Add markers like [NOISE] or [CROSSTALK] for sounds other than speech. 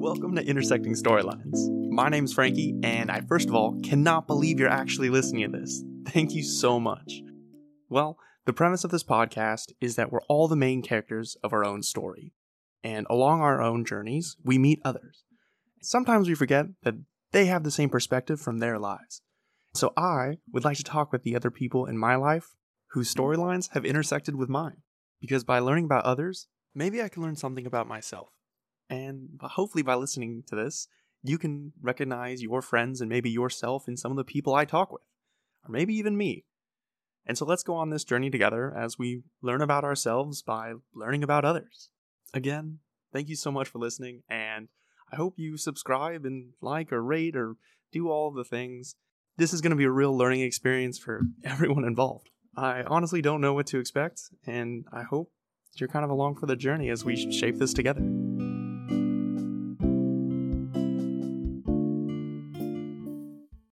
Welcome to Intersecting Storylines. My name's Frankie, and I first of all cannot believe you're actually listening to this. [LAUGHS] Thank you so much. Well, the premise of this podcast is that we're all the main characters of our own story, and along our own journeys, we meet others. Sometimes we forget that they have the same perspective from their lives. So I would like to talk with the other people in my life whose storylines have intersected with mine. Because by learning about others, maybe I can learn something about myself. And hopefully, by listening to this, you can recognize your friends and maybe yourself in some of the people I talk with, or maybe even me. And so let's go on this journey together as we learn about ourselves by learning about others. Again, thank you so much for listening, and I hope you subscribe and like or rate or do all the things. This is going to be a real learning experience for [LAUGHS] everyone involved. I honestly don't know what to expect, and I hope you're kind of along for the journey as we shape this together.